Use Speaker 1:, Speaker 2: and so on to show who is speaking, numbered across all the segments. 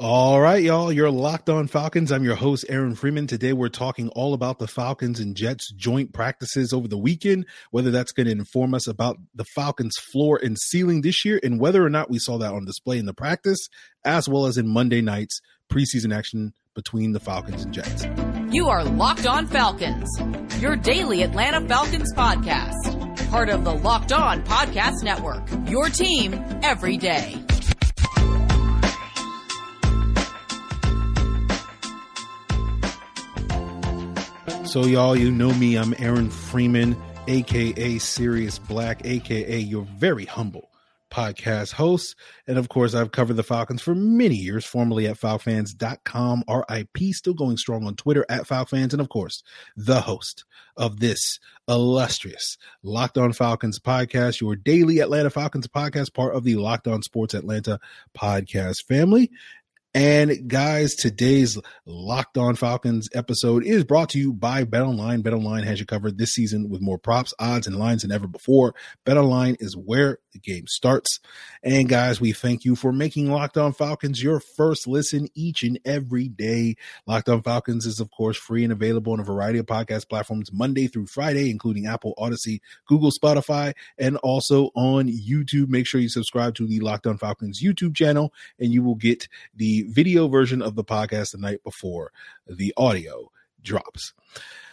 Speaker 1: All right, y'all. You're locked on Falcons. I'm your host, Aaron Freeman. Today, we're talking all about the Falcons and Jets joint practices over the weekend, whether that's going to inform us about the Falcons' floor and ceiling this year, and whether or not we saw that on display in the practice, as well as in Monday night's preseason action between the Falcons and Jets.
Speaker 2: You are Locked On Falcons, your daily Atlanta Falcons podcast, part of the Locked On Podcast Network, your team every day.
Speaker 1: So, y'all, you know me. I'm Aaron Freeman, aka Serious Black, aka your very humble podcast host. And of course, I've covered the Falcons for many years, formerly at falcfans.com, RIP, still going strong on Twitter at Falcons, and of course, the host of this illustrious Locked On Falcons podcast, your daily Atlanta Falcons podcast, part of the Locked On Sports Atlanta podcast family. And guys, today's Locked On Falcons episode is brought to you by BetOnline. BetOnline has you covered this season with more props, odds, and lines than ever before. BetOnline is where the game starts. And guys, we thank you for making Locked On Falcons your first listen each and every day. Locked On Falcons is, of course, free and available on a variety of podcast platforms Monday through Friday, including Apple, Odyssey, Google, Spotify, and also on YouTube. Make sure you subscribe to the Locked On Falcons YouTube channel, and you will get the video version of the podcast the night before the audio drops.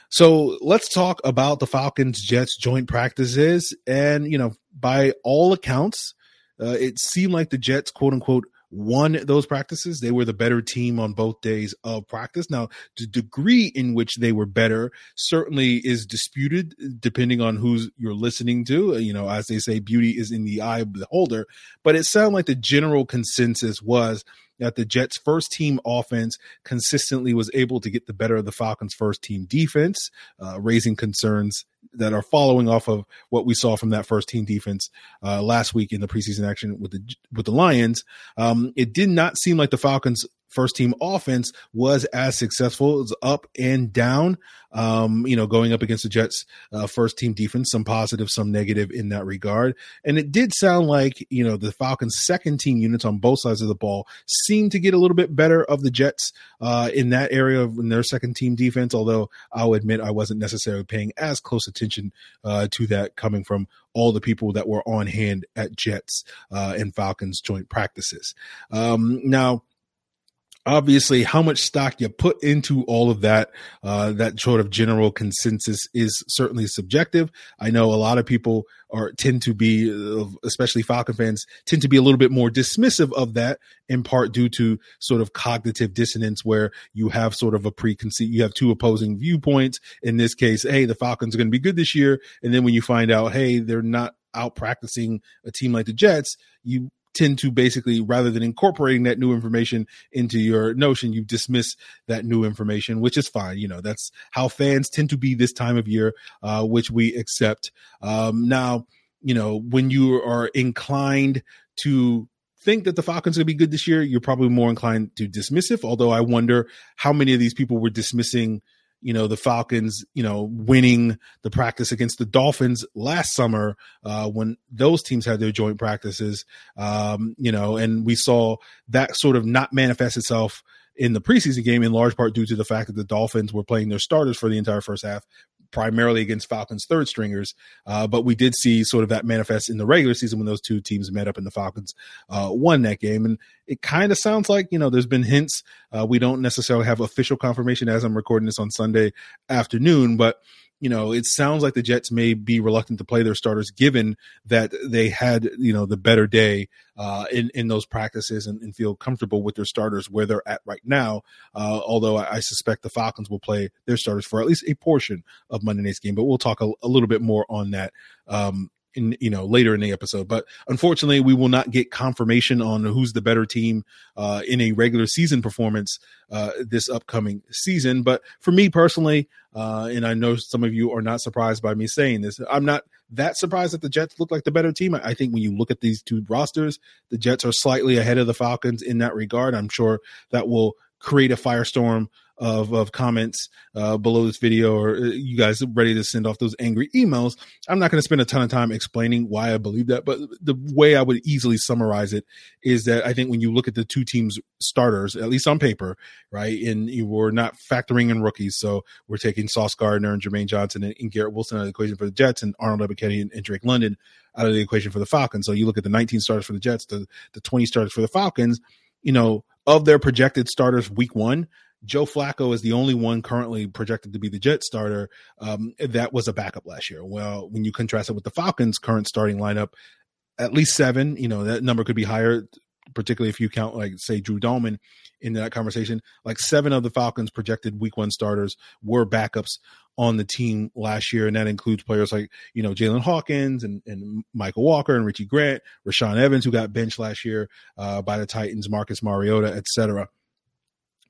Speaker 1: So let's talk about the Falcons Jets joint practices. And, you know, by all accounts, uh, it seemed like the Jets, quote unquote, won those practices. They were the better team on both days of practice. Now, the degree in which they were better certainly is disputed depending on who's you're listening to. You know, as they say, beauty is in the eye of the beholder. But it sounded like the general consensus was that the Jets' first team offense consistently was able to get the better of the Falcons' first team defense, uh, raising concerns that are following off of what we saw from that first team defense uh, last week in the preseason action with the with the Lions. Um, it did not seem like the Falcons' first team offense was as successful. It was up and down, um, you know, going up against the Jets' uh, first team defense, some positive, some negative in that regard. And it did sound like, you know, the Falcons' second team units on both sides of the ball seemed to get a little bit better of the Jets uh, in that area of in their second team defense, although I'll admit I wasn't necessarily paying as close attention uh, to that coming from all the people that were on hand at Jets uh, and Falcons joint practices. Um, now, obviously how much stock you put into all of that uh, that sort of general consensus is certainly subjective. I know a lot of people are tend to be uh, especially falcon fans tend to be a little bit more dismissive of that in part due to sort of cognitive dissonance where you have sort of a preconceived you have two opposing viewpoints. In this case hey the falcons are going to be good this year. And then when you find out hey they're not out practicing a team like the jets you tend to basically rather than incorporating that new information into your notion you dismiss that new information which is fine you know that's how fans tend to be this time of year uh, which we accept um, now you know when you are inclined to think that the Falcons are going to be good this year, you're probably more inclined to dismissive. Although I wonder how many of these people were dismissing you know the Falcons, you know, winning the practice against the Dolphins last summer uh, when those teams had their joint practices. Um, you know, and we saw that sort of not manifest itself in the preseason game in large part due to the fact that the Dolphins were playing their starters for the entire first half primarily against Falcons third stringers. Uh, but we did see sort of that manifest in the regular season when those two teams met up and the Falcons uh, won that game. And it kind of sounds like, you know, there's been hints. Uh, we don't necessarily have official confirmation as I'm recording this on Sunday afternoon, but you know, it sounds like the Jets may be reluctant to play their starters given that they had, you know, the better day uh, in, in those practices and, and, feel comfortable with their starters where they're at right now. Uh, although I, I, suspect the Falcons will play their starters for at least a portion of Monday night's game, but we'll talk a, a little bit more on that um, in you know later in the episode. But unfortunately, we will not get confirmation on who's the better team uh, in a regular season performance uh, this upcoming season. But for me personally, uh, and I know some of you are not surprised by me saying this, I'm not that surprised that the Jets look like the better team. I think when you look at these two rosters, the Jets are slightly ahead of the Falcons in that regard. I'm sure that will create a firestorm of, of comments uh, below this video or uh, you guys ready to send off those angry emails. I'm not going to spend a ton of time explaining why I believe that, but the way I would easily summarize it is that I think when you look at the two teams starters, at least on paper, right, and you were not factoring in rookies. So we're taking Sauce Gardner and Jermaine Johnson and, and Garrett Wilson out of the equation for the Jets and Arnold Ebiketie and, and Drake London out of the equation for the Falcons. So you look at the 19 starters for the Jets, the, the 20 starters for the Falcons, you know, of their projected starters week one, Joe Flacco is the only one currently projected to be the Jet starter. Um, that was a backup last year. Well, when you contrast it with the Falcons' current starting lineup, at least seven, you know, that number could be higher, particularly if you count, like, say, Drew Dalman in that conversation. Like, seven of the Falcons' projected week one starters were backups on the team last year. And that includes players like, you know, Jaylinn Hawkins and, and Mykal Walker and Richie Grant, Rashaan Evans, who got benched last year uh, by the Titans, Marcus Mariota, et cetera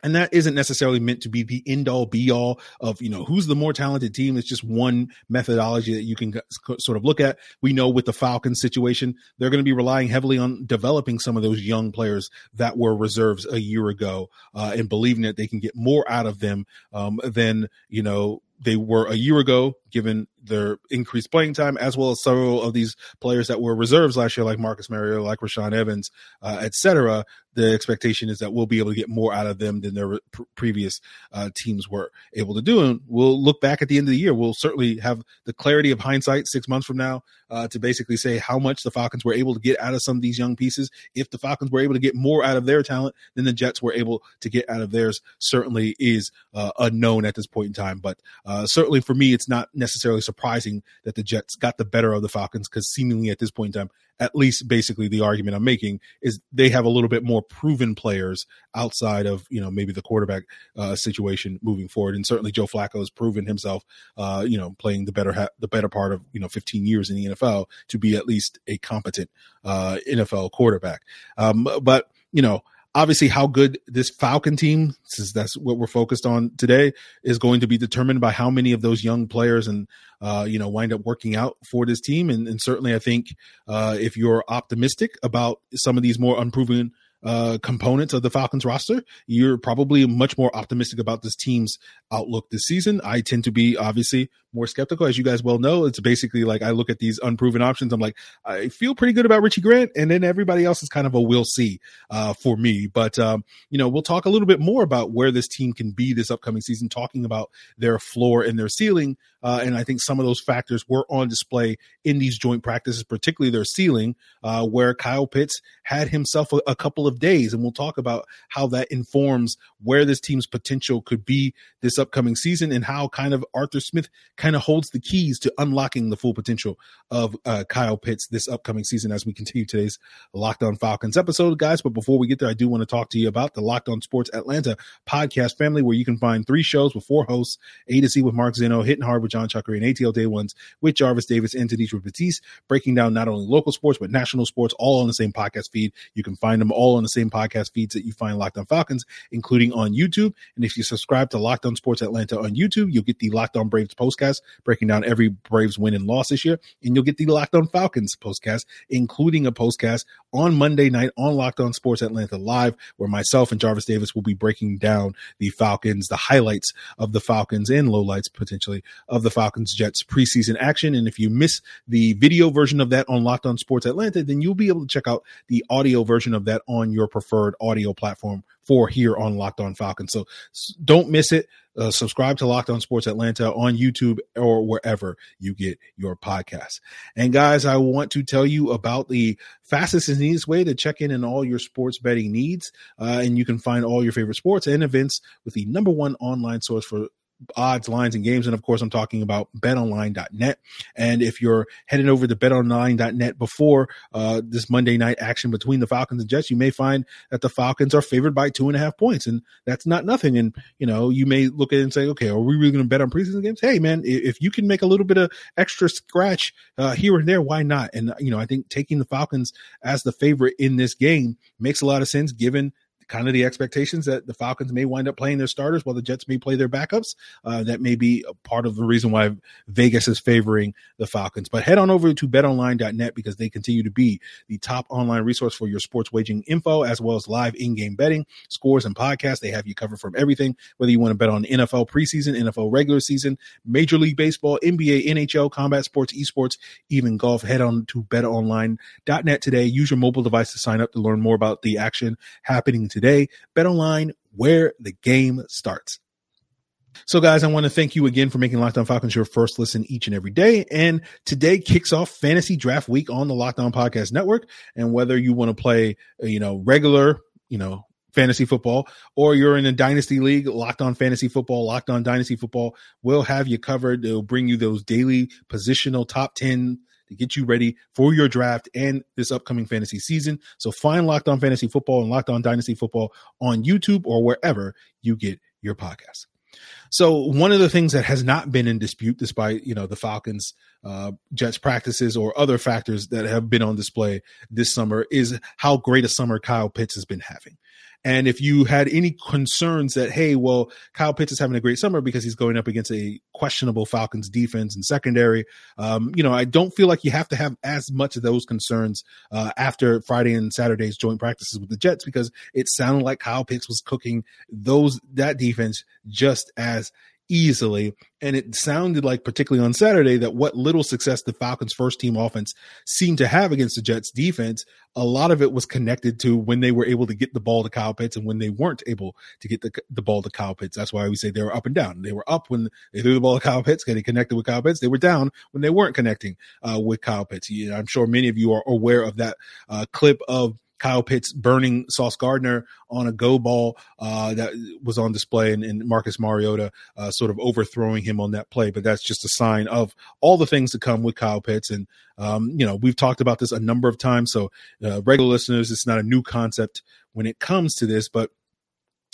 Speaker 1: and that isn't necessarily meant to be the end all be all of you know who's the more talented team. It's just one methodology that you can sort of look at. We know with the falcons situation they're going to be relying heavily on developing some of those young players that were reserves a year ago uh, and believing that they can get more out of them um, than you know they were a year ago, given their increased playing time, as well as several of these players that were reserves last year, like Marcus Mariota, like Rashaan Evans, uh, et cetera. The expectation is that we'll be able to get more out of them than their pr- previous uh, teams were able to do. And we'll look back at the end of the year. We'll certainly have the clarity of hindsight six months from now uh, to basically say how much the Falcons were able to get out of some of these young pieces. If the Falcons were able to get more out of their talent than the Jets were able to get out of theirs, certainly is uh, unknown at this point in time. But uh, certainly for me, it's not necessarily surprising that the Jets got the better of the Falcons because seemingly at this point in time, at least basically the argument I'm making is they have a little bit more proven players outside of you know maybe the quarterback uh, situation moving forward, and certainly Joe Flacco has proven himself, uh, you know, playing the better ha- the better part of you know 15 years in the NFL to be at least a competent uh, NFL quarterback. Um, but you know, obviously how good this Falcon team, since that's what we're focused on today, is going to be determined by how many of those young players and uh, you know wind up working out for this team. And, and certainly, I think uh, if you're optimistic about some of these more unproven uh, components of the Falcons roster, you're probably much more optimistic about this team's outlook this season. I tend to be obviously more skeptical, as you guys well know. It's basically like I look at these unproven options. I'm like, I feel pretty good about Richie Grant, and then everybody else is kind of a we'll see uh, for me. But um, you know, we'll talk a little bit more about where this team can be this upcoming season, talking about their floor and their ceiling. Uh, and I think some of those factors were on display in these joint practices, particularly their ceiling, uh, where Kyle Pitts had himself a, a couple of days, and we'll talk about how that informs where this team's potential could be this upcoming season, and how kind of Arthur Smith kind of holds the keys to unlocking the full potential of uh, Kyle Pitts this upcoming season as we continue today's Locked On Falcons episode, guys. But before we get there, I do want to talk to you about the Locked On Sports Atlanta podcast family, where you can find three shows with four hosts: A to C with Mark Zeno, Hitting Hard with John Chuckery, and ATL Day Ones with Jarvis Davis and Tanisha Batiste, breaking down not only local sports but national sports, all on the same podcast feed. You can find them all on the same podcast feeds that you find Locked On Falcons, including on YouTube. And if you subscribe to Locked On Sports Atlanta on YouTube, you'll get the Locked On Braves postcast breaking down every Braves win and loss this year. And you'll get the Locked On Falcons postcast, including a postcast on Monday night on Locked On Sports Atlanta Live, where myself and Jarvis Davis will be breaking down the Falcons, the highlights of the Falcons and lowlights potentially of the Falcons Jets preseason action. And if you miss the video version of that on Locked On Sports Atlanta, then you'll be able to check out the audio version of that on your preferred audio platform for here on Locked On Falcons. So don't miss it. Uh, subscribe to Locked On Sports Atlanta on YouTube or wherever you get your podcasts. And guys, I want to tell you about the fastest and easiest way to check in on all your sports betting needs. Uh, and you can find all your favorite sports and events with the number one online source for odds, lines, and games. And of course, I'm talking about betonline.net. And if you're heading over to betonline.net before uh, this Monday night action between the Falcons and Jets, you may find that the Falcons are favored by two and a half points. And that's not nothing. And, you know, you may look at it and say, okay, are we really going to bet on preseason games? Hey, man, if you can make a little bit of extra scratch uh, here and there, why not? And, you know, I think taking the Falcons as the favorite in this game makes a lot of sense given kind of the expectations that the Falcons may wind up playing their starters while the Jets may play their backups. Uh, that may be part of the reason why Vegas is favoring the Falcons. But head on over to betonline.net because they continue to be the top online resource for your sports wagering info, as well as live in game betting, scores, and podcasts. They have you covered from everything, whether you want to bet on NFL preseason, NFL regular season, Major League Baseball, NBA, NHL, combat sports, esports, even golf. Head on to betonline.net today. Use your mobile device to sign up to learn more about the action happening today. BetOnline, where the game starts. So, guys, I want to thank you again for making Locked On Falcons your first listen each and every day. And today kicks off fantasy draft week on the Locked On Podcast Network. And whether you want to play, uh, you know, regular, you know, fantasy football, or you're in a dynasty league, locked on fantasy football, locked on dynasty football, we'll have you covered. They'll bring you those daily positional top 10 to get you ready for your draft and this upcoming fantasy season. So find Locked On Fantasy Football and Locked On Dynasty Football on YouTube or wherever you get your podcasts. So one of the things that has not been in dispute, despite you know the Falcons, uh, Jets practices or other factors that have been on display this summer, is how great a summer Kyle Pitts has been having. And if you had any concerns that, hey, well, Kyle Pitts is having a great summer because he's going up against a questionable Falcons defense and secondary, um, you know, I don't feel like you have to have as much of those concerns uh, after Friday and Saturday's joint practices with the Jets because it sounded like Kyle Pitts was cooking those that defense just as easily. And it sounded like, particularly on Saturday, that what little success the Falcons' first team offense seemed to have against the Jets defense, a lot of it was connected to when they were able to get the ball to Kyle Pitts and when they weren't able to get the, the ball to Kyle Pitts. That's why we say they were up and down. They were up when they threw the ball to Kyle Pitts, getting connected with Kyle Pitts. They were down when they weren't connecting uh, with Kyle Pitts. I'm sure many of you are aware of that uh, clip of Kyle Pitts burning Sauce Gardner on a go ball uh, that was on display, and, and Marcus Mariota uh, sort of overthrowing him on that play. But that's just a sign of all the things to come with Kyle Pitts. And, um, you know, we've talked about this a number of times. So, uh, regular listeners, it's not a new concept when it comes to this, but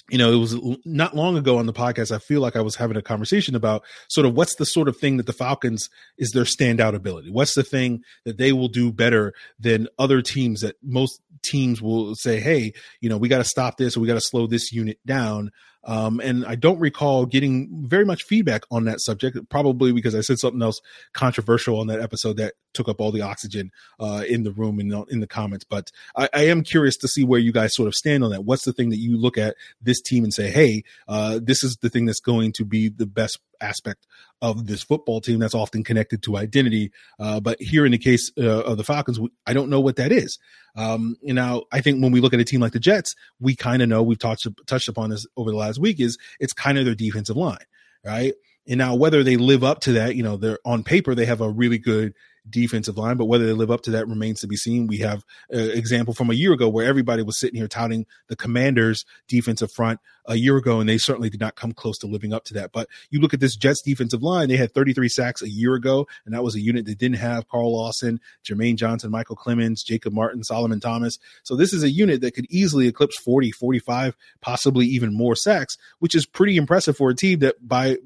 Speaker 1: you know, it was not long ago on the podcast. I feel like I was having a conversation about sort of what's the sort of thing that the Falcons is their standout ability. What's the thing that they will do better than other teams that most teams will say, Hey, you know, we got to stop this or we got to slow this unit down. Um, and I don't recall getting very much feedback on that subject, probably because I said something else controversial on that episode that took up all the oxygen uh, in the room and in the comments. But I, I, am curious to see where you guys sort of stand on that. What's the thing that you look at this team and say, hey, uh, this is the thing that's going to be the best aspect of this football team that's often connected to identity. Uh, but here in the case uh, of the Falcons, I don't know what that is. Um, you know, I think when we look at a team like the Jets, we kind of know we've touched touched upon this over the last week is it's kind of their defensive line, right? And now whether they live up to that, you know, they're on paper they have a really good defensive line, but whether they live up to that remains to be seen. We have an example from a year ago where everybody was sitting here touting the Commanders' defensive front a year ago, and they certainly did not come close to living up to that. But you look at this Jets defensive line; they had 33 sacks a year ago, and that was a unit that didn't have Carl Lawson, Jermaine Johnson, Micheal Clemons, Jacob Martin, Solomon Thomas. So this is a unit that could easily eclipse 40, 45, possibly even more sacks, which is pretty impressive for a team that, by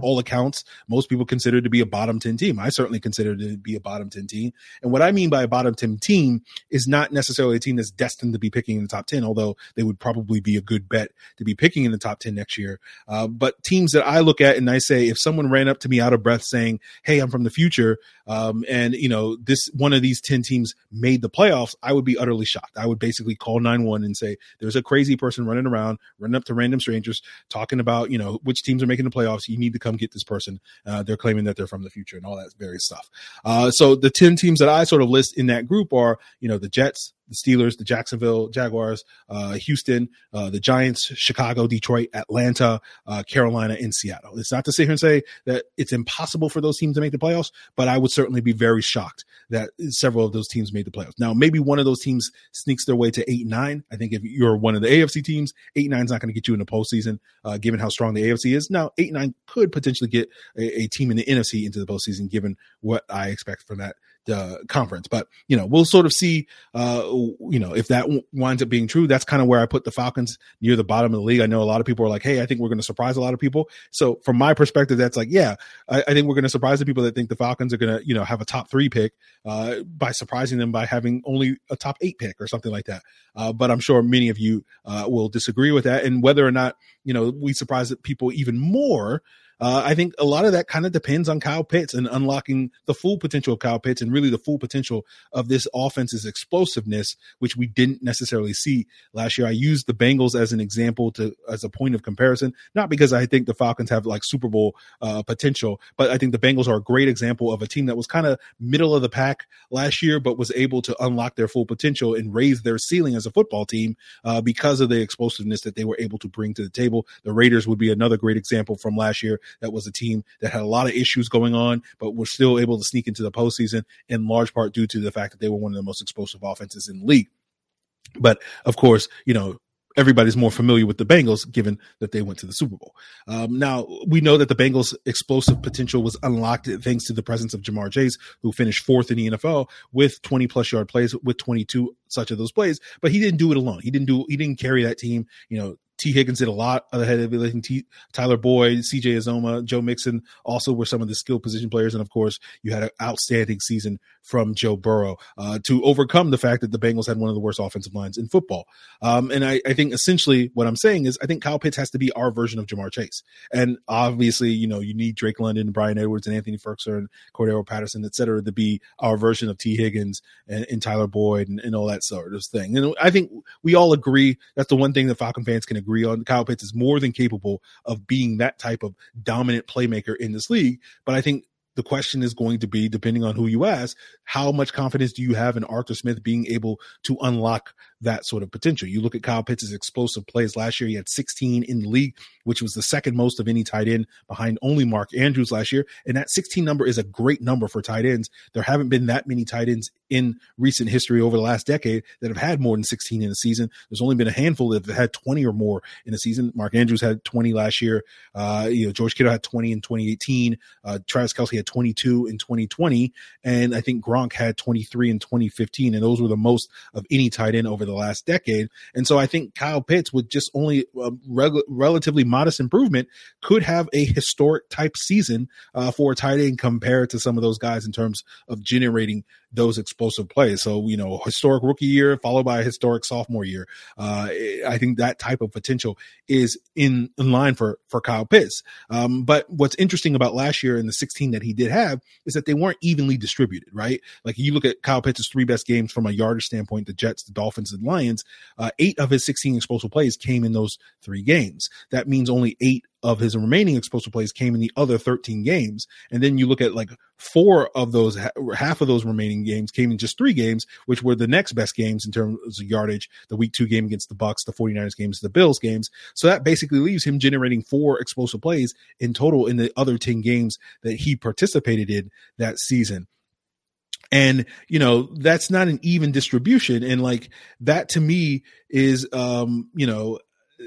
Speaker 1: all accounts, most people consider to be a bottom 10 team. I certainly consider it to be a bottom 10 team. And what I mean by a bottom 10 team is not necessarily a team that's destined to be picking in the top 10, although they would probably be a good bet to be picking in the top 10 next year. Uh, but teams that I look at and I say, if someone ran up to me out of breath saying, Hey, I'm from the future, um, and you know, this one of these 10 teams made the playoffs, I would be utterly shocked. I would basically call 9-1 and say, there's a crazy person running around, running up to random strangers, talking about, you know, which teams are making the playoffs. You need to come get this person. Uh, they're claiming that they're from the future and all that various stuff. Uh, so the 10 teams that I sort of list in that group are, you know, the Jets, the Steelers, the Jacksonville Jaguars, uh, Houston, uh, the Giants, Chicago, Detroit, Atlanta, uh, Carolina, and Seattle. It's not to sit here and say that it's impossible for those teams to make the playoffs, but I would certainly be very shocked that several of those teams made the playoffs. Now, maybe one of those teams sneaks their way to eight nine. I think if you're one of the AFC teams, eight nine is not going to get you in the postseason, uh, given how strong the AFC is. Now, eight nine could potentially get a, a team in the NFC into the postseason, given what I expect from that the conference. But you know, we'll sort of see. Uh, you know, if that w- winds up being true, that's kind of where I put the Falcons near the bottom of the league. I know a lot of people are like, "Hey, I think we're going to surprise a lot of people." So from my perspective, that's like, yeah, I, I think we're going to surprise the people that think the Falcons are going to, you know, have a top three pick uh, by surprising them by having only a top eight pick or something like that. Uh, but I'm sure many of you uh, will disagree with that, and whether or not you know we surprise people even more uh, I think a lot of that kind of depends on Kyle Pitts and unlocking the full potential of Kyle Pitts and really the full potential of this offense's explosiveness, which we didn't necessarily see last year. I used the Bengals as an example to as a point of comparison, not because I think the Falcons have like Super Bowl uh, potential, but I think the Bengals are a great example of a team that was kind of middle of the pack last year, but was able to unlock their full potential and raise their ceiling as a football team uh, because of the explosiveness that they were able to bring to the table. The Raiders would be another great example from last year that was a team that had a lot of issues going on, but were still able to sneak into the postseason in large part due to the fact that they were one of the most explosive offenses in the league. But of course, you know, everybody's more familiar with the Bengals given that they went to the Super Bowl. Um, now, we know that the Bengals' explosive potential was unlocked thanks to the presence of Ja'Marr Chase, who finished fourth in the NFL with 20 plus yard plays, with 22 such of those plays, but he didn't do it alone. He didn't do, he didn't carry that team. You know, Tee Higgins did a lot of the heavy lifting. T- Tyler Boyd, CJ Uzomah, Joe Mixon also were some of the skill position players. And of course, you had an outstanding season from Joe Burrow uh, to overcome the fact that the Bengals had one of the worst offensive lines in football. Um, and I, I, think essentially what I'm saying is I think Kyle Pitts has to be our version of Ja'Marr Chase. And obviously, you know, you need Drake London, Bryan Edwards, and Anthony Firkser and Cordarrelle Patterson, et cetera, to be our version of Tee Higgins and, and Tyler Boyd and, and, all that sort of thing. And I think we all agree that's the one thing that Falcon fans can agree on. Kyle Pitts is more than capable of being that type of dominant playmaker in this league. But I think the question is going to be, depending on who you ask, how much confidence do you have in Arthur Smith being able to unlock that sort of potential? You look at Kyle Pitts' explosive plays last year, he had 16 in the league, which was the second most of any tight end behind only Mark Andrews last year. And that 16 number is a great number for tight ends. There haven't been that many tight ends in recent history over the last decade that have had more than 16 in a season. There's only been a handful that have had 20 or more in a season. Mark Andrews had 20 last year. Uh, you know, George Kittle had 20 in 2018. Uh, Travis Kelce had 22 in 2020. And I think Gronk had 23 in 2015. And those were the most of any tight end over the last decade. And so I think Kyle Pitts with just only a reg- relatively modest improvement could have a historic type season uh, for a tight end compared to some of those guys in terms of generating those explosive plays. So, you know, historic rookie year followed by a historic sophomore year. Uh, I think that type of potential is in, in line for, for Kyle Pitts. Um, but what's interesting about last year and the 16 that he did have is that they weren't evenly distributed, right? Like you look at Kyle Pitts' three best games from a yardage standpoint, the Jets, the Dolphins, and Lions, uh, eight of his 16 explosive plays came in those three games. That means only eight of his remaining explosive plays came in the other 13 games. And then you look at like four of those, half of those remaining games came in just three games, which were the next best games in terms of yardage, the week two game against the Bucs, the 49ers games, the Bills games. So that basically leaves him generating four explosive plays in total in the other 10 games that he participated in that season. And, you know, that's not an even distribution. And like that to me is, um, you know,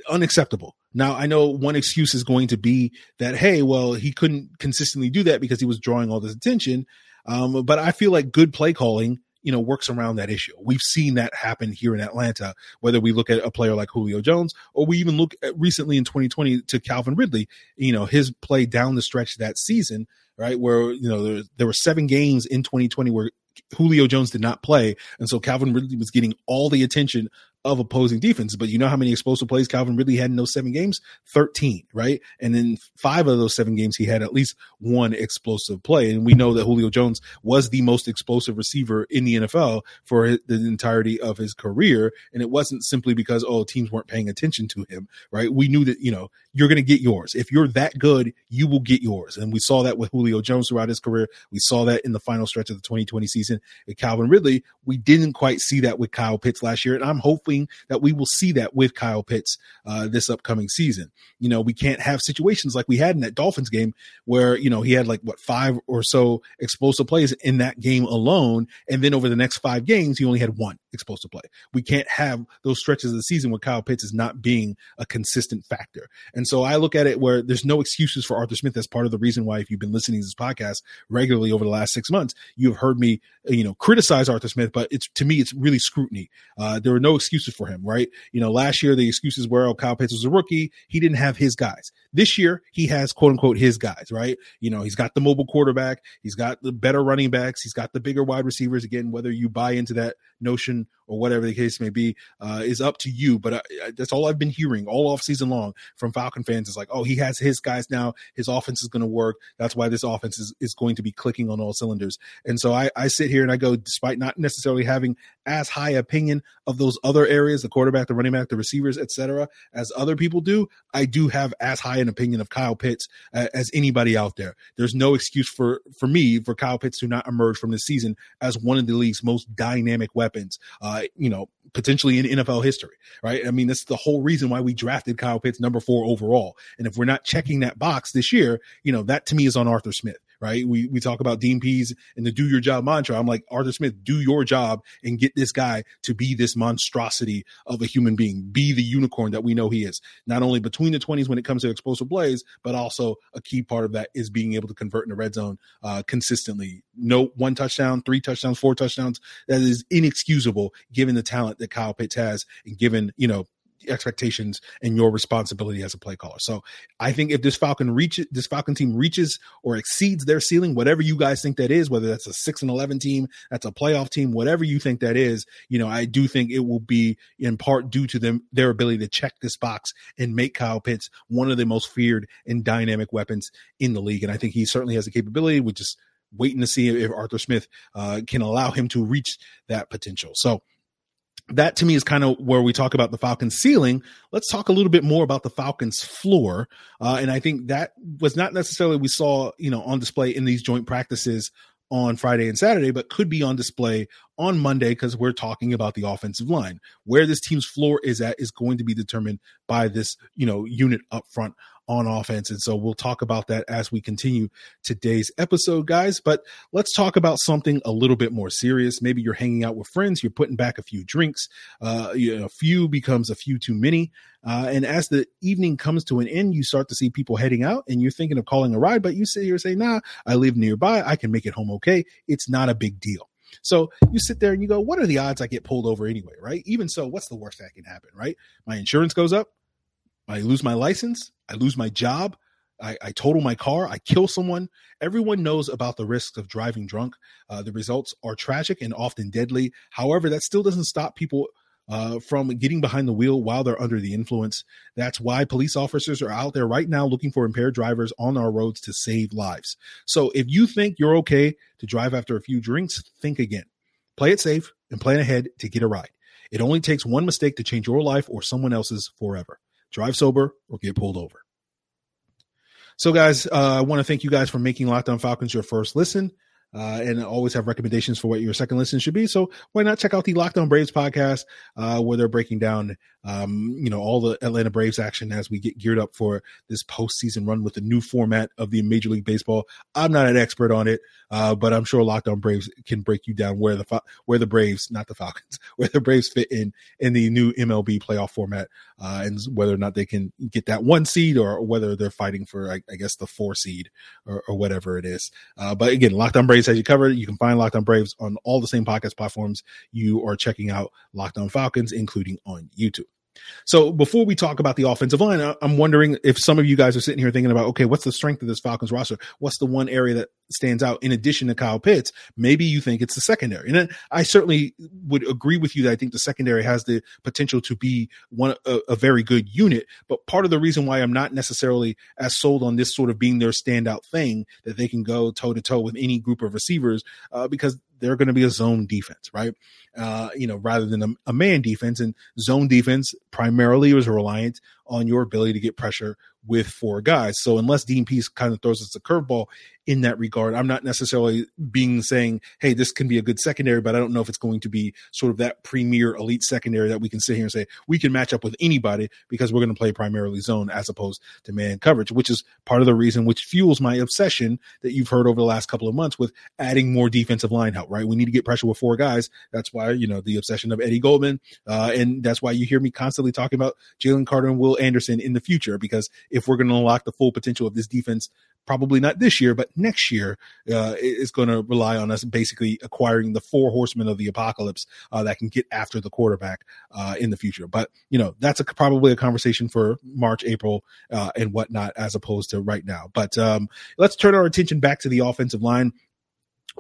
Speaker 1: unacceptable now, I know one excuse is going to be that, hey, well, he couldn't consistently do that because he was drawing all this attention. Um, but I feel like good play calling, you know, works around that issue. We've seen that happen here in Atlanta, whether we look at a player like Julio Jones or we even look at recently in 2020 to Calvin Ridley, you know, his play down the stretch that season, right? Where, you know, there, there were seven games in 2020 where Julio Jones did not play. And so Calvin Ridley was getting all the attention of opposing defense. But you know how many explosive plays Calvin Ridley had in those seven games? 13, right? And in five of those seven games, he had at least one explosive play. And we know that Julio Jones was the most explosive receiver in the NFL for the entirety of his career. And it wasn't simply because, oh, teams weren't paying attention to him, right? We knew that, you know, you're going to get yours. If you're that good, you will get yours. And we saw that with Julio Jones throughout his career. We saw that in the final stretch of the 2020 season with Calvin Ridley. We didn't quite see that with Kyle Pitts last year. And I'm hopefully hoping that we will see that with Kyle Pitts uh, this upcoming season. You know, we can't have situations like we had in that Dolphins game where, you know, he had like what five or so explosive plays in that game alone. And then over the next five games, he only had one explosive play. We can't have those stretches of the season where Kyle Pitts is not being a consistent factor. And so I look at it where there's no excuses for Arthur Smith. That's part of the reason why, if you've been listening to this podcast regularly over the last six months, you've heard me, you know, criticize Arthur Smith, but it's to me, it's really scrutiny. Uh, there are no excuses for him, right? You know, last year the excuses were, oh, Kyle Pitts was a rookie. He didn't have his guys. This year he has quote unquote his guys, right? You know, he's got the mobile quarterback. He's got the better running backs. He's got the bigger wide receivers. Again, whether you buy into that notion or whatever the case may be, uh, is up to you. But I, I, that's all I've been hearing all off season long from Falcon fans is like, oh, he has his guys now. His offense is going to work. That's why this offense is, is going to be clicking on all cylinders. And so I, I sit here and I go, despite not necessarily having as high opinion of those other areas, the quarterback, the running back, the receivers, etc., as other people do, I do have as high an opinion of Kyle Pitts uh, as anybody out there. There's no excuse for for me for Kyle Pitts to not emerge from this season as one of the league's most dynamic weapons. Uh, you know, potentially in NFL history, right? I mean, that's the whole reason why we drafted Kyle Pitts number four overall. And if we're not checking that box this year, you know, that to me is on Arthur Smith right? We we talk about Dean and the do your job mantra. I'm like, Arthur Smith, do your job and get this guy to be this monstrosity of a human being, be the unicorn that we know he is. Not only between the 20s when it comes to explosive plays, but also a key part of that is being able to convert in the red zone uh, consistently. No one touchdown, three touchdowns, four touchdowns. That is inexcusable given the talent that Kyle Pitts has and given, you know, expectations and your responsibility as a play caller. So I think if this Falcon reaches this Falcon team reaches or exceeds their ceiling, whatever you guys think that is, whether that's a six and eleven team, that's a playoff team, whatever you think that is, you know, I do think it will be in part due to them their ability to check this box and make Kyle Pitts one of the most feared and dynamic weapons in the league. And I think he certainly has the capability. We just waiting to see if Arthur Smith uh, can allow him to reach that potential. So that to me is kind of where we talk about the Falcons ceiling. Let's talk a little bit more about the Falcons floor. Uh, and I think that was not necessarily we saw, you know, on display in these joint practices on Friday and Saturday, but could be on display on Monday because we're talking about the offensive line. Where this team's floor is at is going to be determined by this, you know, unit up front on offense. And so we'll talk about that as we continue today's episode, guys. But let's talk about something a little bit more serious. Maybe you're hanging out with friends, you're putting back a few drinks, uh, you know, a few becomes a few too many. Uh, and as the evening comes to an end, you start to see people heading out and you're thinking of calling a ride, but you sit here saying, nah, I live nearby. I can make it home okay. It's not a big deal. So you sit there and you go, what are the odds I get pulled over anyway, right? Even so, what's the worst that can happen, right? My insurance goes up. I lose my license. I lose my job. I, I, total my car. I kill someone. Everyone knows about the risks of driving drunk. Uh, the results are tragic and often deadly. However, that still doesn't stop people uh, from getting behind the wheel while they're under the influence. That's why police officers are out there right now looking for impaired drivers on our roads to save lives. So if you think you're okay to drive after a few drinks, think again. Play it safe and plan ahead to get a ride. It only takes one mistake to change your life or someone else's forever drive sober or get pulled over. So, guys, uh, I want to thank you guys for making Locked On Falcons your first listen uh, and always have recommendations for what your second listen should be. So why not check out the Locked On Braves podcast, uh, where they're breaking down, um, you know, all the Atlanta Braves action as we get geared up for this postseason run with the new format of the Major League Baseball. I'm not an expert on it, uh, but I'm sure Locked On Braves can break you down where the where the Braves, not the Falcons, where the Braves fit in in the new MLB playoff format, uh, and whether or not they can get that one seed or whether they're fighting for, I, I guess, the four seed or, or whatever it is. Uh, but again, Locked On Braves has you covered. You can find Locked On Braves on all the same podcast platforms you are checking out Locked On Falcons, including on YouTube. So before we talk about the offensive line, I'm wondering if some of you guys are sitting here thinking about, okay, what's the strength of this Falcons roster? What's the one area that stands out in addition to Kyle Pitts? Maybe you think it's the secondary. And I certainly would agree with you that I think the secondary has the potential to be one a, a very good unit. But part of the reason why I'm not necessarily as sold on this sort of being their standout thing that they can go toe to toe with any group of receivers, uh, because they're going to be a zone defense, right? Uh, you know, rather than a, a, man defense. And zone defense primarily was reliant on your ability to get pressure with four guys. So unless Dean Pees kind of throws us a curveball in that regard, I'm not necessarily being saying, hey, this can be a good secondary, but I don't know if it's going to be sort of that premier elite secondary that we can sit here and say we can match up with anybody because we're going to play primarily zone as opposed to man coverage, which is part of the reason which fuels my obsession that you've heard over the last couple of months with adding more defensive line help, right? We need to get pressure with four guys. That's why, you know, the obsession of Eddie Goldman. Uh, and that's why you hear me constantly talking about Jalen Carter and Will Anderson in the future, because if we're going to unlock the full potential of this defense, probably not this year, but next year, uh, is going to rely on us basically acquiring the four horsemen of the apocalypse uh, that can get after the quarterback uh, in the future. But you know, that's a, probably a conversation for March, April, uh, and whatnot, as opposed to right now. But um, let's turn our attention back to the offensive line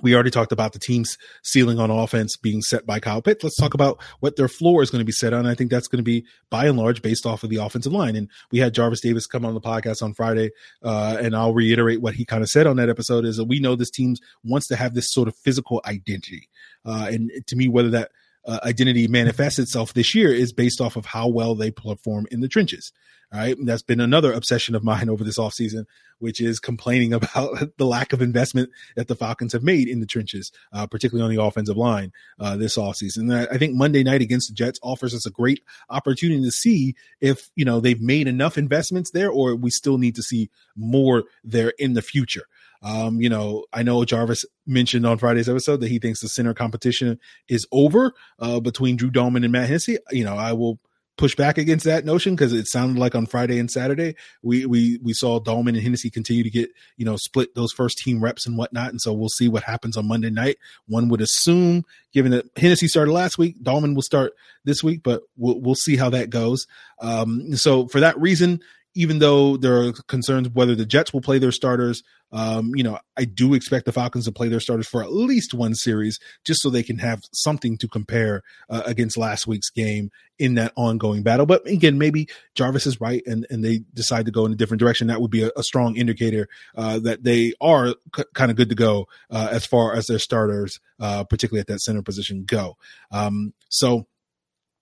Speaker 1: we already talked about the team's ceiling on offense being set by Kyle Pitts. Let's talk about what their floor is going to be set on. I think that's going to be by and large based off of the offensive line. And we had Jarvis Davis come on the podcast on Friday, uh, and I'll reiterate what he kind of said on that episode is that we know this team wants to have this sort of physical identity. Uh, and to me, whether that uh, identity manifests itself this year is based off of how well they perform in the trenches. Right. That's been another obsession of mine over this offseason, which is complaining about the lack of investment that the Falcons have made in the trenches, uh, particularly on the offensive line uh, this offseason. And I think Monday night against the Jets offers us a great opportunity to see if, you know, they've made enough investments there or we still need to see more there in the future. Um, you know, I know Jarvis mentioned on Friday's episode that he thinks the center competition is over uh, between Drew Dalman and Matt Hennessy. You know, I will push back against that notion because it sounded like on Friday and Saturday we we we saw Dalman and Hennessy continue to get you know split those first team reps and whatnot, and so we'll see what happens on Monday night. One would assume, given that Hennessy started last week, Dalman will start this week, but we'll we'll see how that goes. Um, so for that reason, even though there are concerns whether the Jets will play their starters, um, you know, I do expect the Falcons to play their starters for at least one series just so they can have something to compare uh, against last week's game in that ongoing battle. But again, maybe Jarvis is right and, and they decide to go in a different direction. That would be a, a strong indicator uh, that they are c- kind of good to go uh, as far as their starters, uh, particularly at that center position, go. Um, so,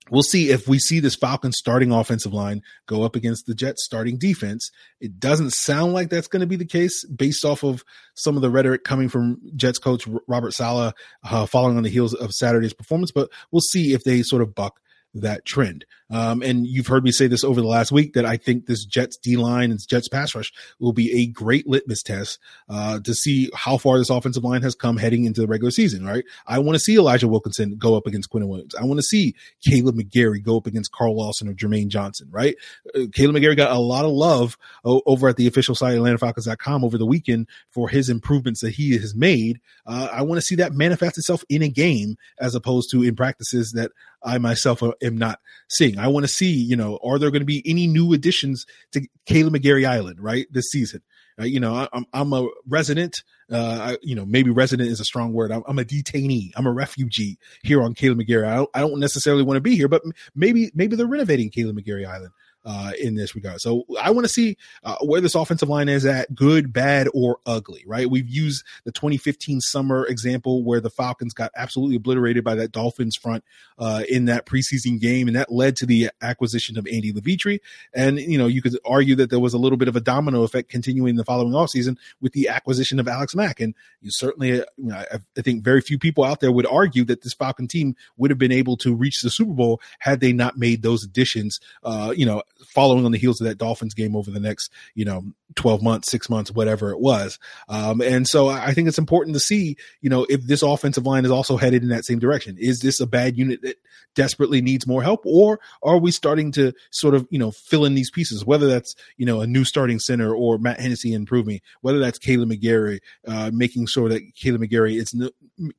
Speaker 1: we'll see if we see this Falcons starting offensive line go up against the Jets starting defense. It doesn't sound like that's going to be the case based off of some of the rhetoric coming from Jets coach Robert Saleh uh, following on the heels of Saturday's performance, but we'll see if they sort of buck that trend. Um, and you've heard me say this over the last week that I think this Jets D line and Jets pass rush will be a great litmus test uh, to see how far this offensive line has come heading into the regular season. Right? I want to see Elijah Wilkinson go up against Quinn Williams. I want to see Kaleb McGary go up against Carl Lawson or Jermaine Johnson. Right? Uh, Kaleb McGary got a lot of love o- over at the official site at AtlantaFalcons.com over the weekend for his improvements that he has made. Uh, I want to see that manifest itself in a game as opposed to in practices that I myself am not seeing. I want to see, you know, are there going to be any new additions to Kaleb McGary Island, right, this season? Uh, you know, I, am I'm a resident. Uh, I, you know, maybe resident is a strong word. I'm, I'm, a detainee. I'm a refugee here on Kaleb McGary. I don't, I don't necessarily want to be here, but maybe maybe they're renovating Kaleb McGary Island uh, in this regard. So I want to see uh, where this offensive line is at, good, bad, or ugly. Right? We've used the 2015 summer example where the Falcons got absolutely obliterated by that Dolphins front uh, in that preseason game, and that led to the acquisition of Andy Levitre. And you know, you could argue that there was a little bit of a domino effect continuing the following offseason with the acquisition of Alex Mack. And you certainly, you know, I, I think very few people out there would argue that this Falcon team would have been able to reach the Super Bowl had they not made those additions. Uh, you know, following on the heels of that Dolphins game over the next, you know, 12 months, six months, whatever it was. Um, and so I think it's important to see, you know, if this offensive line is also headed in that same direction. Is this a bad unit that desperately needs more help, or are we starting to sort of, you know, fill in these pieces, whether that's, you know, a new starting center or Matt Hennessy improving, whether that's Kaleb McGary, uh, making sure that Kaleb McGary, it's no,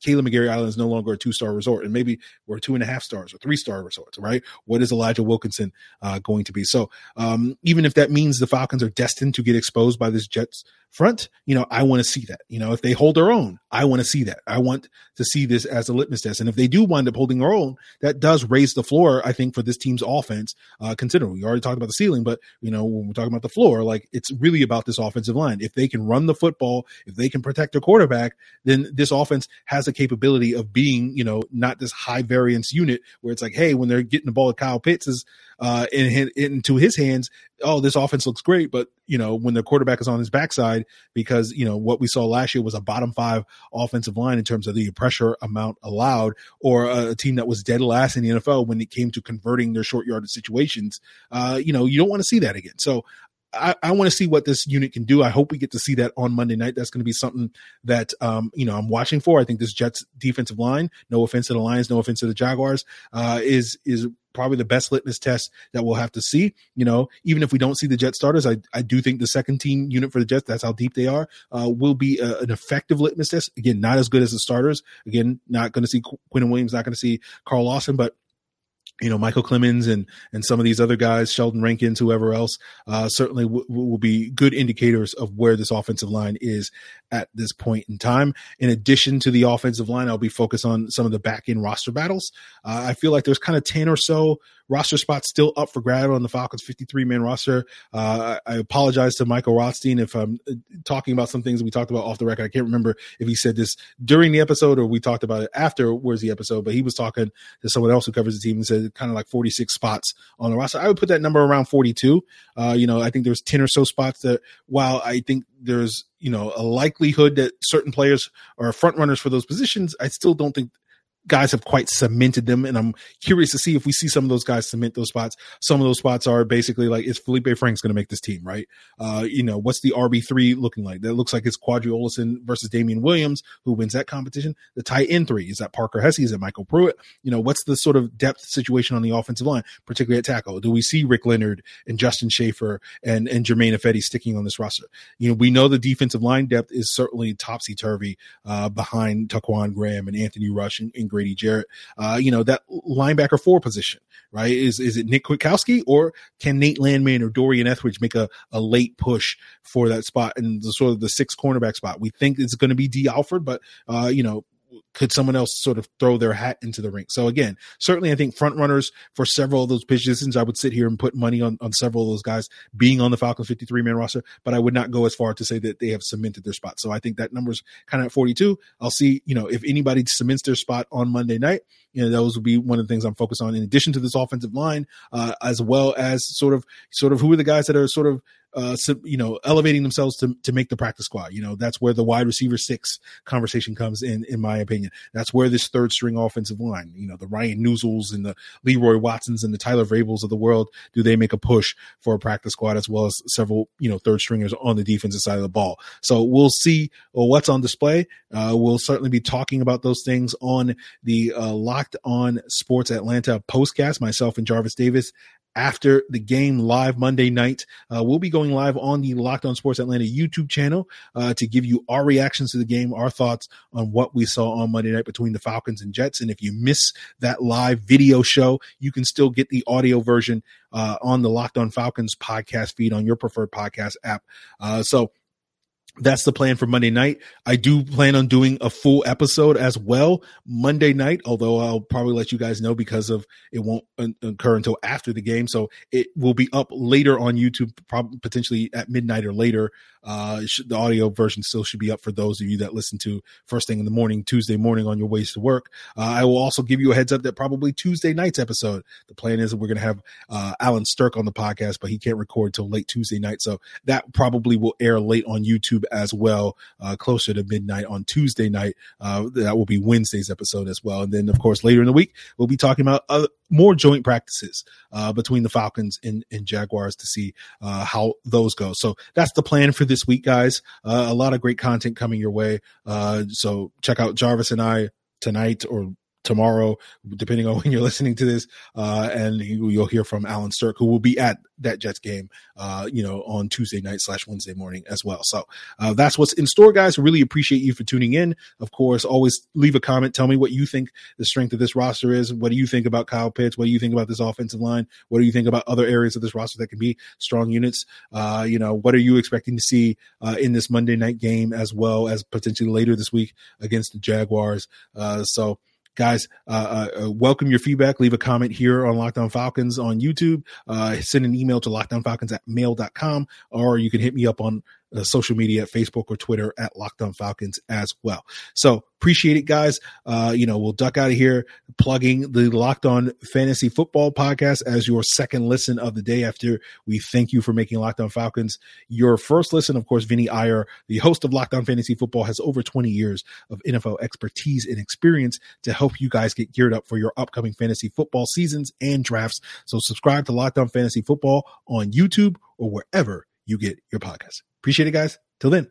Speaker 1: Kaleb McGary Island is no longer a two star resort, and maybe we're two and a half stars or three star resorts, right? What is Elijah Wilkinson uh, going to be? So um, even if that means the Falcons are destined to get exposed by this Jets front, you know, I want to see that. You know, if they hold their own, I want to see that. I want to see this as a litmus test. And if they do wind up holding their own, that does raise the floor, I think, for this team's offense, uh, considering we already talked about the ceiling, but you know, when we're talking about the floor, like it's really about this offensive line. If they can run the football, if they can protect their quarterback, then this offense has a capability of being, you know, not this high variance unit where it's like, hey, when they're getting the ball at Kyle Pitts is uh in, into his hands, oh, this offense looks great, but you know, when the quarterback is on his backside, because you know what we saw last year was a bottom five offensive line in terms of the pressure amount allowed, or a, team that was dead last in the NFL when it came to converting their short yardage situations. Uh, you know, you don't want to see that again. So I, I want to see what this unit can do. I hope we get to see that on Monday night. That's going to be something that um, you know I'm watching for. I think this Jets defensive line, no offense to the Lions, no offense to the Jaguars, uh, is is probably the best litmus test that we'll have to see. You know, even if we don't see the Jet starters, I, I do think the second team unit for the Jets, that's how deep they are, uh, will be a, an effective litmus test. Again, not as good as the starters. Again, not going to see Quinnen Williams, not going to see Carl Lawson, but you know Micheal Clemons and and some of these other guys, Sheldon Rankins, whoever else, uh, certainly w- will be good indicators of where this offensive line is at this point in time. In addition to the offensive line, I'll be focused on some of the back end roster battles. Uh, I feel like there's kind of ten or so roster spots still up for grab on the Falcons 53 man roster. Uh, I apologize to Michael Rothstein if I'm uh, talking about some things we talked about off the record. I can't remember if he said this during the episode or we talked about it after where's the episode, but he was talking to someone else who covers the team and said kind of like 46 spots on the roster. I would put that number around 42. Uh, you know, I think there's 10 or so spots that while I think there's, you know, a likelihood that certain players are front runners for those positions, I still don't think guys have quite cemented them. And I'm curious to see if we see some of those guys cement those spots. Some of those spots are basically like, is Felipe Franks going to make this team, right? Uh, you know, what's the RB3 looking like? That looks like it's Qadree Ollison versus Damien Williams, who wins that competition. The tight end three, is that Parker Hesse? Is it MyCole Pruitt? You know, what's the sort of depth situation on the offensive line, particularly at tackle? Do we see Rick Leonard and Justin Shaffer and, and Germain Ifedi sticking on this roster? You know, we know the defensive line depth is certainly topsy turvy, uh, behind Ta'Quon Graham and Anthony Rush and, and Grady Jarrett. Uh, you know, that linebacker four position, right? Is is it Nick Kwiatkowski or can Nate Landman or Dorian Etheridge make a, a late push for that spot and the sort of the six cornerback spot? We think it's going to be Dee Alford, but uh, you know, could someone else sort of throw their hat into the ring? So again, certainly I think front runners for several of those positions, I would sit here and put money on, on several of those guys being on the Falcons 53 man roster, but I would not go as far to say that they have cemented their spot. So I think that number's kind of at 42. I'll see, you know, if anybody cements their spot on Monday night, you know, those will be one of the things I'm focused on in addition to this offensive line, uh, as well as sort of, sort of who are the guys that are sort of uh, you know, elevating themselves to, to make the practice squad. You know, that's where the wide receiver six conversation comes in, in my opinion. That's where this third string offensive line, you know, the Ryan Neuzils and the Leroy Watsons and the Tyler Vrabels of the world, do they make a push for a practice squad as well as several, you know, third stringers on the defensive side of the ball. So we'll see what's on display. Uh, we'll certainly be talking about those things on the uh, Locked On Sports Atlanta postcast. Myself and Jarvis Davis after the game live Monday night. Uh, we'll be going live on the Locked On Sports Atlanta YouTube channel uh, to give you our reactions to the game, our thoughts on what we saw on Monday night between the Falcons and Jets. And if you miss that live video show, you can still get the audio version uh, on the Locked On Falcons podcast feed on your preferred podcast app. Uh, so that's the plan for Monday night. I do plan on doing a full episode as well Monday night, although I'll probably let you guys know because of it won't occur until after the game. So it will be up later on YouTube, probably potentially at midnight or later. Uh, should, the audio version still should be up for those of you that listen to first thing in the morning, Tuesday morning on your ways to work. Uh, I will also give you a heads up that probably Tuesday night's episode. The plan is that we're going to have uh, Alan Stirk on the podcast, but he can't record till late Tuesday night. So that probably will air late on YouTube as well, uh, closer to midnight on Tuesday night. Uh, that will be Wednesday's episode as well. And then, of course, later in the week, we'll be talking about other, more joint practices uh, between the Falcons and, and Jaguars to see how those go. So that's the plan for this week, guys. Uh, a lot of great content coming your way. Uh, so check out Jarvis and I tonight or tomorrow, depending on when you're listening to this. Uh, and you, will hear from Alan Stirk, who will be at that Jets game, uh, you know, on Tuesday night slash Wednesday morning as well. So uh, that's what's in store, guys. Really appreciate you for tuning in. Of course, always leave a comment. Tell me what you think the strength of this roster is. What do you think about Kyle Pitts? What do you think about this offensive line? What do you think about other areas of this roster that can be strong units? Uh, you know, what are you expecting to see uh, in this Monday night game as well as potentially later this week against the Jaguars? Uh, so, guys uh, uh, welcome your feedback. Leave a comment here on Locked On Falcons on youtube. Uh, send an email to lockedonfalcons at mail.com or you can hit me up on social media, at Facebook or Twitter at Locked On Falcons as well. So appreciate it, guys. Uh, you know, we'll duck out of here plugging the Locked On Fantasy Football podcast as your second listen of the day after we thank you for making Locked On Falcons your first listen. Of course, Vinny Iyer, the host of Locked On Fantasy Football, has over 20 years of NFL expertise and experience to help you guys get geared up for your upcoming fantasy football seasons and drafts. So subscribe to Locked On Fantasy Football on YouTube or wherever you get your podcast. Appreciate it, guys. Till then.